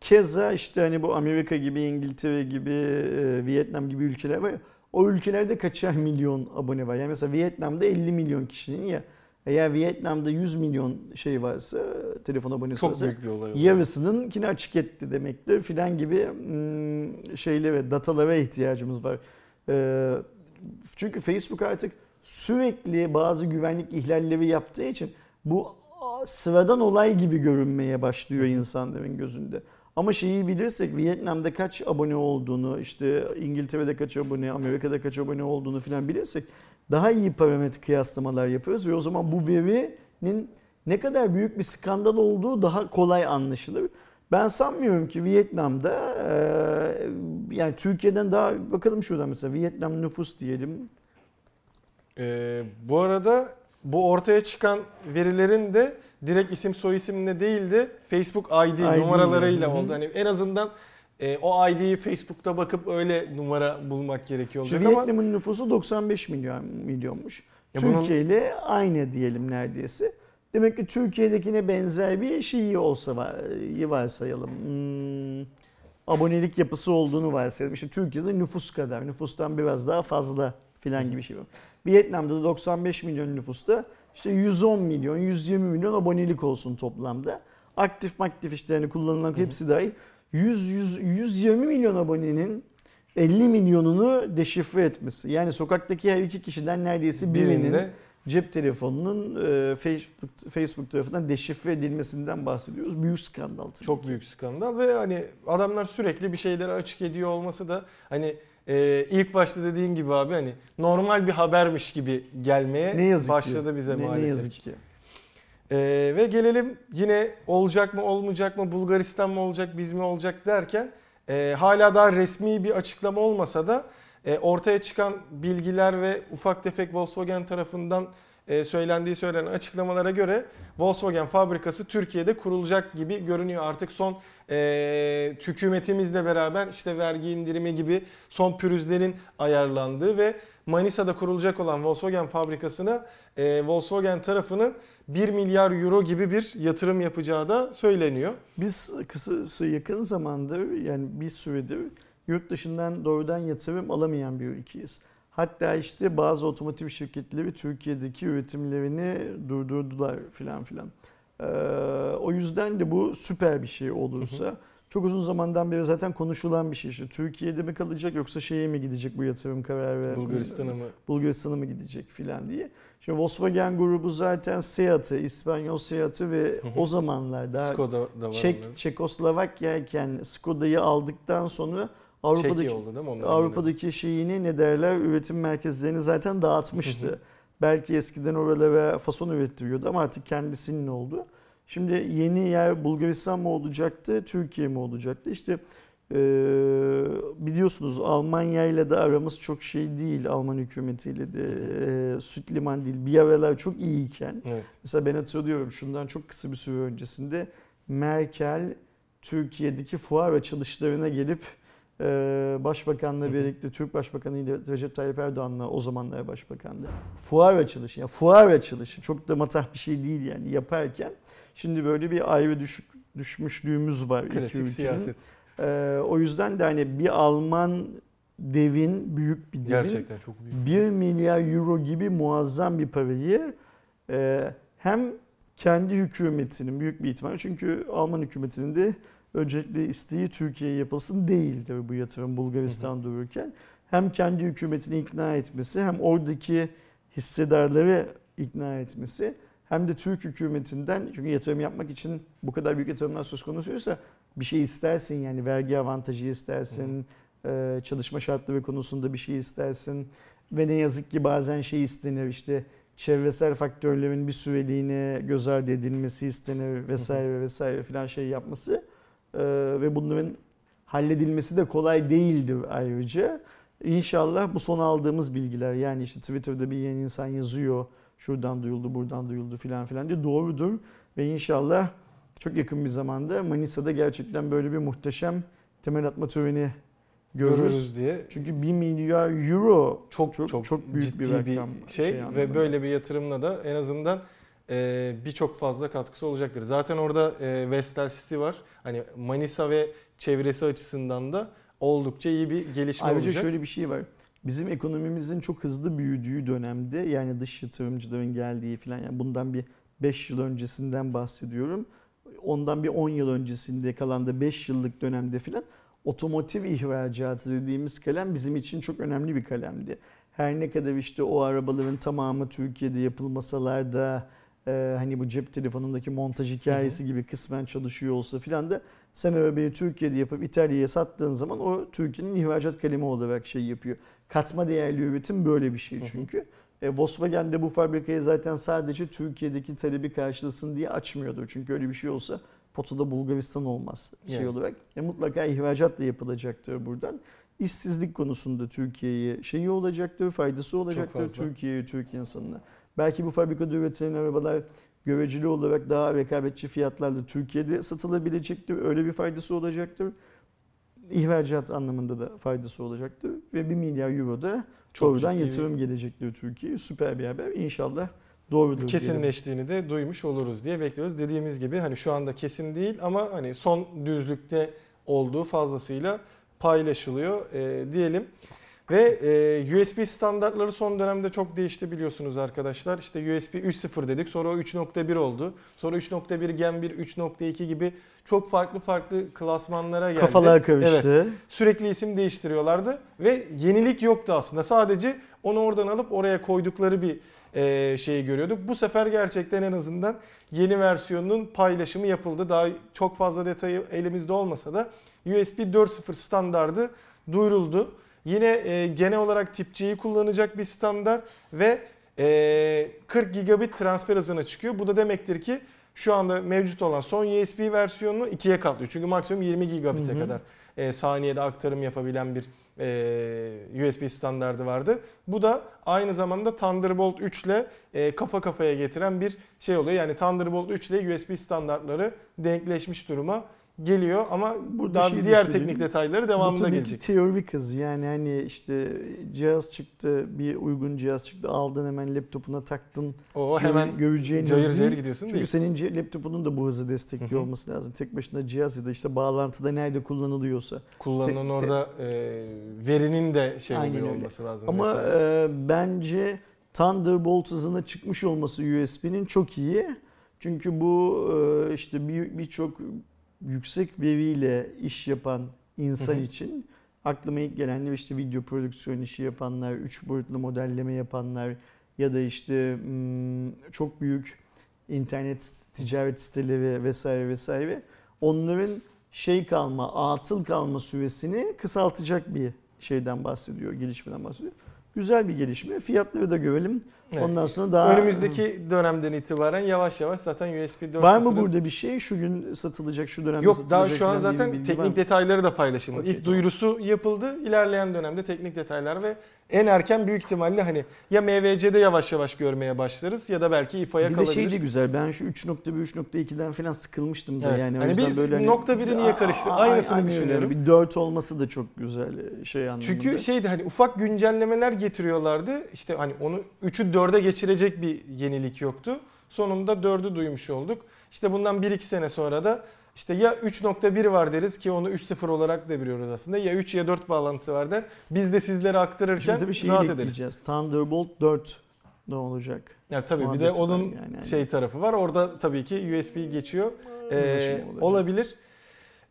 S2: Keza işte hani bu Amerika gibi, İngiltere gibi, e, Vietnam gibi ülkeler var. O ülkelerde kaçar milyon abone var? Yani mesela Vietnam'da 50 milyon kişinin ya. Eğer Vietnam'da 100 milyon şey varsa, telefon abonesi
S1: Çok
S2: varsa yarısınınkini açık etti demektir filan gibi hmm, şeylere, datalara ihtiyacımız var. Ee, çünkü Facebook artık sürekli bazı güvenlik ihlalleri yaptığı için bu sıradan olay gibi görünmeye başlıyor insanların gözünde. Ama şeyi bilirsek Vietnam'da kaç abone olduğunu, işte İngiltere'de kaç abone, Amerika'da kaç abone olduğunu filan bilirsek daha iyi parametre kıyaslamalar yapıyoruz ve o zaman bu verinin ne kadar büyük bir skandal olduğu daha kolay anlaşılır. Ben sanmıyorum ki Vietnam'da e, yani Türkiye'den daha bakalım şuradan mesela Vietnam nüfus diyelim.
S1: Ee, bu arada bu ortaya çıkan verilerin de direkt isim soy isimle değil de Facebook ID,
S2: ID
S1: numaralarıyla
S2: hı.
S1: oldu. Hani en azından e, o ID'yi Facebook'ta bakıp öyle numara bulmak gerekiyor olacak ama
S2: Vietnam'ın nüfusu 95 milyon milyonmuş.
S1: Ya bunun-
S2: Türkiye ile aynı diyelim neredeyse. Demek ki Türkiye'dekine benzer bir şeyi olsa var- iyi varsayalım. Hmm, abonelik yapısı olduğunu varsayalım. İşte Türkiye'de nüfus kadar, nüfustan biraz daha fazla filan gibi bir şey var. Vietnam'da da 95 milyon nüfusta işte 110 milyon, 120 milyon abonelik olsun toplamda. Aktif aktif işte yani kullanılan hepsi dahil. 100, 100, 120 milyon abonenin 50 milyonunu deşifre etmesi. Yani sokaktaki her iki kişiden neredeyse birinin
S1: Birinde
S2: cep telefonunun e, Facebook, Facebook tarafından deşifre edilmesinden bahsediyoruz. Büyük skandal tabii.
S1: çok büyük skandal ve hani adamlar sürekli bir şeyleri açık ediyor olması da hani e, ilk başta dediğin gibi abi hani normal bir habermiş gibi gelmeye
S2: ne yazık
S1: başladı
S2: ki.
S1: bize
S2: ne,
S1: maalesef.
S2: Ne yazık ki.
S1: E, ve gelelim yine olacak mı olmayacak mı Bulgaristan mı olacak biz mi olacak derken e, hala daha resmi bir açıklama olmasa da e, ortaya çıkan bilgiler ve ufak tefek Volkswagen tarafından e, söylendiği söylenen açıklamalara göre Volkswagen fabrikası Türkiye'de kurulacak gibi görünüyor. Artık son e, hükümetimizle beraber işte vergi indirimi gibi son pürüzlerin ayarlandığı ve Manisa'da kurulacak olan Volkswagen fabrikasına e, Volkswagen tarafının 1 milyar euro gibi bir yatırım yapacağı da söyleniyor.
S2: Biz kısa yakın zamandır yani bir süredir yurt dışından doğrudan yatırım alamayan bir ülkeyiz. Hatta işte bazı otomotiv şirketleri Türkiye'deki üretimlerini durdurdular filan filan. Ee, o yüzden de bu süper bir şey olursa çok uzun zamandan beri zaten konuşulan bir şey. İşte Türkiye'de mi kalacak yoksa şeye mi gidecek bu yatırım kararı?
S1: Bulgaristan'a mı?
S2: Bulgaristan'a mı gidecek filan diye. Şimdi Volkswagen grubu zaten Seat'ı, İspanyol Seat'ı ve o zamanlar daha
S1: Skoda da var. onların.
S2: Çek, Çekoslovakya'yken Skoda'yı aldıktan sonra Avrupa'daki
S1: oldu değil mi? onların
S2: Avrupa'daki şeyini ne derler üretim merkezlerini zaten dağıtmıştı. Belki eskiden oralara fason ürettiriyordu ama artık kendisinin oldu. Şimdi yeni yer Bulgaristan mı olacaktı, Türkiye mi olacaktı? İşte eee, biliyorsunuz Almanya ile de aramız çok şey değil, Alman hükümetiyle de eee, süt liman değil. Bir aralar çok iyiyken
S1: Evet.
S2: Mesela ben hatırlıyorum şundan çok kısa bir süre öncesinde Merkel Türkiye'deki fuar açılışlarına gelip e, Başbakanla birlikte Türk Başbakanı ile Recep Tayyip Erdoğan'la o zamanlar Başbakan'dı. Fuar açılışı ya fuar açılışı çok da matah bir şey değil yani yaparken şimdi böyle bir ayrı düşük düşmüşlüğümüz var
S1: Klasik siyaset.
S2: E, o yüzden de hani bir Alman devin büyük bir devin
S1: Gerçekten çok büyük.
S2: 1 milyar euro gibi muazzam bir parayı e, hem kendi hükümetinin büyük bir ihtimal çünkü Alman hükümetinin de öncelikle isteği Türkiye'ye yapılsın değildir bu yatırım Bulgaristan dururken. Hem kendi hükümetini ikna etmesi hem oradaki hissedarları ikna etmesi hem de Türk hükümetinden çünkü yatırım yapmak için bu kadar büyük yatırımlar söz konusuysa bir şey istersin yani vergi avantajı istersin, e, çalışma şartları konusunda bir şey istersin ve ne yazık ki bazen şey istenir işte çevresel faktörlerin bir süreliğine göz ardı edilmesi istenir vesaire vesaire filan şey yapması E, ve bunların halledilmesi de kolay değildir ayrıca. İnşallah bu son aldığımız bilgiler yani işte Twitter'da bir yeni insan yazıyor şuradan duyuldu buradan duyuldu filan filan diye doğrudur ve inşallah çok yakın bir zamanda Manisa'da gerçekten böyle bir muhteşem temel atma töreni görürüz.
S1: Görürüz diye.
S2: Çünkü 1 milyar euro
S1: Çok
S2: çok
S1: çok,
S2: çok, büyük bir rakam
S1: şey,
S2: anlamında.
S1: ve böyle bir yatırımla da en azından e, birçok fazla katkısı olacaktır. Zaten orada e, Vestel City var. Hani Manisa ve çevresi açısından da oldukça iyi bir gelişme
S2: Ayrıca
S1: olacak.
S2: şöyle bir şey var. Bizim ekonomimizin çok hızlı büyüdüğü dönemde yani dış yatırımcıların geldiği falan yani bundan bir 5 yıl öncesinden bahsediyorum. Ondan bir 10 yıl öncesinde kalan da 5 yıllık dönemde falan otomotiv ihracatı dediğimiz kalem bizim için çok önemli bir kalemdi. Her ne kadar işte o arabaların tamamı Türkiye'de yapılmasalar da e, hani bu cep telefonundaki montaj hikayesi gibi kısmen çalışıyor olsa filan da sen arabayı Türkiye'de yapıp İtalya'ya sattığın zaman o Türkiye'nin ihracat kalemi olarak şey yapıyor. Katma değerli üretim böyle bir şey
S1: Hı hı.
S2: çünkü. E, Volkswagen de bu fabrikayı zaten sadece Türkiye'deki talebi karşılasın diye açmıyordur. Çünkü öyle bir şey olsa potada Bulgaristan olmaz şey
S1: Yani.
S2: olarak. E, mutlaka ihracat da yapılacaktır buradan. İşsizlik konusunda Türkiye'ye şeyi olacaktır, faydası olacaktır. Türkiye'ye, Türk insanına. Belki bu fabrikada üretilen arabalar göreceli olarak daha rekabetçi fiyatlarla Türkiye'de satılabilecektir. Öyle bir faydası olacaktır. İhracat anlamında da faydası olacaktır. Ve 1 milyar euro da doğrudan
S1: ciddi bir-
S2: yatırım gelecektir Türkiye'ye. Süper bir haber. İnşallah Doğrudur.
S1: kesinleştiğini de duymuş oluruz diye bekliyoruz. Dediğimiz gibi hani şu anda kesin değil ama hani son düzlükte olduğu fazlasıyla paylaşılıyor e, diyelim. Ve e, USB standartları son dönemde çok değişti biliyorsunuz arkadaşlar. İşte USB 3.0 dedik sonra o 3.1 oldu. Sonra 3.1 Gen 1, 3.2 gibi çok farklı farklı klasmanlara geldi.
S2: Kafalar karıştı.
S1: Evet, sürekli isim değiştiriyorlardı ve yenilik yoktu aslında. Sadece onu oradan alıp oraya koydukları bir e, şeyi görüyorduk. Bu sefer gerçekten en azından yeni versiyonun paylaşımı yapıldı. Daha çok fazla detayı elimizde olmasa da USB 4.0 standardı duyuruldu. Yine e, genel olarak tip C'yi kullanacak bir standart ve e, 40 gigabit transfer hızına çıkıyor. Bu da demektir ki şu anda mevcut olan son USB versiyonunu ikiye katlıyor. Çünkü maksimum 20 gigabit'e kadar e, saniyede aktarım yapabilen bir e, USB standardı vardı. Bu da aynı zamanda Thunderbolt 3 ile e, kafa kafaya getiren bir şey oluyor. Yani Thunderbolt 3 ile USB standartları denkleşmiş duruma geliyor ama
S2: Burada şey
S1: diğer
S2: söyleyeyim.
S1: teknik detayları
S2: Bu
S1: devamında
S2: tabii
S1: gelecek.
S2: ki teorik hız. Yani hani işte cihaz çıktı, bir uygun cihaz çıktı, aldın hemen laptopuna taktın.
S1: O hemen
S2: göreceğin
S1: cayır cayır gidiyorsun
S2: Çünkü
S1: değil.
S2: senin laptopunun da bu hızı destekliyor
S1: Hı hı.
S2: olması lazım. Tek başına cihaz ya da işte bağlantıda nerede kullanılıyorsa.
S1: Kullanılan
S2: Te-
S1: orada e, verinin de şey
S2: Aynen
S1: oluyor
S2: öyle.
S1: olması lazım.
S2: Ama
S1: mesela.
S2: e, bence Thunderbolt hızına çıkmış olması USB'nin çok iyi. Çünkü bu e, işte bir- birçok yüksek veriyle iş yapan insan
S1: Hı hı.
S2: için aklıma ilk gelenler işte video prodüksiyon işi yapanlar, üç boyutlu modelleme yapanlar ya da işte çok büyük internet ticaret siteleri vesaire vesaire onların şey kalma, atıl kalma süresini kısaltacak bir şeyden bahsediyor, gelişmeden bahsediyor. Güzel bir gelişme. Fiyatları da görelim.
S1: Evet.
S2: Ondan sonra daha
S1: Önümüzdeki dönemden itibaren yavaş yavaş zaten USB 4.0'ın
S2: var mı burada bir şey? Şu gün satılacak, şu dönemde
S1: Yok
S2: satılacak
S1: daha şu an zaten teknik detayları da paylaşıldı.
S2: Okey,
S1: İlk
S2: tamam.
S1: duyurusu yapıldı. İlerleyen dönemde teknik detaylar ve en erken büyük ihtimalle hani ya MVC'de yavaş yavaş görmeye başlarız ya da belki İFA'ya
S2: Bir de
S1: kalabilir.
S2: şey de güzel. Ben şu 3.1 3.2'den falan sıkılmıştım da
S1: Evet.
S2: yani.
S1: Hani biz
S2: böyle hani-
S1: nokta biri niye karıştı? Aynısını
S2: öyle.
S1: düşünüyorum.
S2: Bir 4 olması da çok güzel şey anlamında.
S1: Çünkü şeydi hani ufak güncellemeler getiriyorlardı. İşte hani onu 3'ü 4'e geçirecek bir yenilik yoktu. Sonunda 4'ü duymuş olduk. İşte bundan 1-2 sene sonra da işte ya 3.1 var deriz ki onu 3.0 olarak da biliyoruz aslında. Ya 3 ya 4 bağlantısı var der. Biz de sizlere aktarırken
S2: Şimdi şeyi
S1: rahat ederiz.
S2: Thunderbolt 4 ne olacak?
S1: Ya tabii bir de onun
S2: yani.
S1: Şey tarafı var. Orada tabii ki USB geçiyor. Ee,
S2: olacak.
S1: olabilir.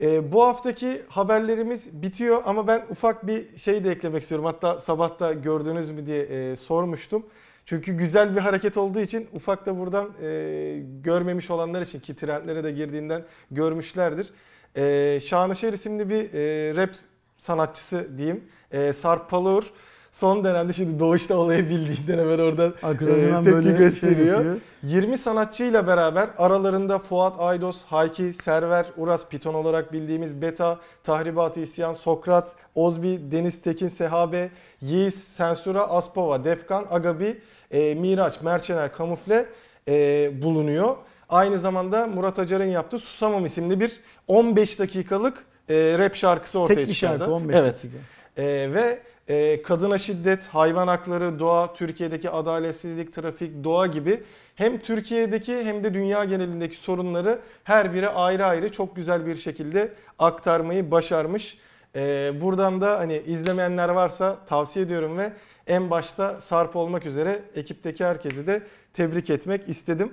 S1: Ee, bu haftaki haberlerimiz bitiyor ama ben ufak bir şey de eklemek istiyorum. Hatta sabah da gördünüz mü diye e, sormuştum. Çünkü güzel bir hareket olduğu için ufak da buradan e, görmemiş olanlar için ki trendlere de girdiğinden görmüşlerdir. E, Şanışer isimli bir e, rap sanatçısı diyeyim. E, Sarp Palur son dönemde şimdi doğuşta olayı bildiğinden hemen oradan Ee,
S2: hemen
S1: tepki
S2: böyle
S1: gösteriyor.
S2: Şey yapıyor.
S1: 20 sanatçıyla beraber aralarında Fuat Aydos, Hayki, Server, Uras, Piton olarak bildiğimiz Beta, Tahribat-ı İsyan, Sokrat, Ozbi, Deniz Tekin, Sehabe, Yiğis, Sensura, Aspova, Defkan, Agabi, e, Miraç, Merçener, Kamufle e, bulunuyor. Aynı zamanda Murat Acar'ın yaptığı Susamam isimli bir 15 dakikalık e, rap şarkısı ortaya
S2: Tek bir
S1: çıkardı.
S2: şarkı 15
S1: evet.
S2: dakika.
S1: Ve e, kadına şiddet, hayvan hakları, doğa, Türkiye'deki adaletsizlik, trafik, doğa gibi hem Türkiye'deki hem de dünya genelindeki sorunları her biri ayrı ayrı çok güzel bir şekilde aktarmayı başarmış. Ee, buradan da hani izlemeyenler varsa tavsiye ediyorum ve en başta Sarp olmak üzere ekipteki herkesi de tebrik etmek istedim.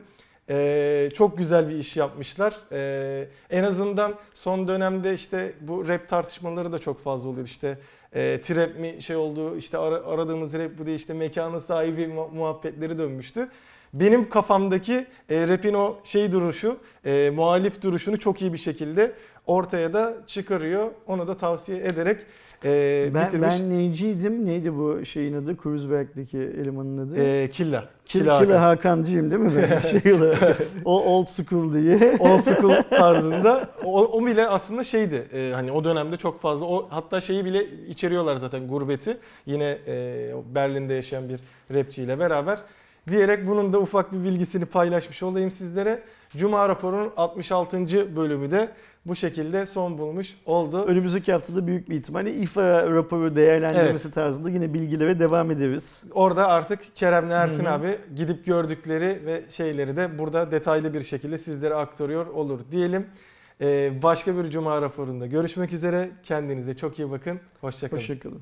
S1: Ee, çok güzel bir iş yapmışlar. Ee, en azından son dönemde işte bu rap tartışmaları da çok fazla oluyor. İşte e, trap mi şey oldu, işte ara- aradığımız rap bu diye işte mekanın sahibi mu- muhabbetleri dönmüştü. Benim kafamdaki e, rapin o şey duruşu, e, muhalif duruşunu çok iyi bir şekilde ortaya da çıkarıyor. Onu da tavsiye ederek e,
S2: Ben,
S1: bitirmiş.
S2: ben neyciydim? Neydi bu şeyin adı? Kreuzberg'deki elemanın adı?
S1: E, Killa.
S2: Kil,
S1: Killa
S2: Killa
S1: Hakan.
S2: Hakan'cıyım değil mi? Ben şey olarak, o old school diye.
S1: old school tarzında. O, o bile aslında şeydi. e, hani o dönemde çok fazla. O hatta şeyi bile içeriyorlar zaten gurbeti. Yine e, Berlin'de yaşayan bir rapçiyle beraber. Diyerek bunun da ufak bir bilgisini paylaşmış olayım sizlere. Cuma raporunun 66. bölümü de bu şekilde son bulmuş oldu.
S2: Önümüzdeki haftada büyük bir ihtimalle İFA raporu değerlendirmesi tarzında yine bilgilere devam ederiz.
S1: Orada artık Kerem'le Ersin
S2: Hı hı.
S1: abi gidip gördükleri ve şeyleri de burada detaylı bir şekilde sizlere aktarıyor olur diyelim. Ee, başka bir cuma raporunda görüşmek üzere. Kendinize çok iyi bakın. Hoşçakalın.
S2: Hoşçakalın.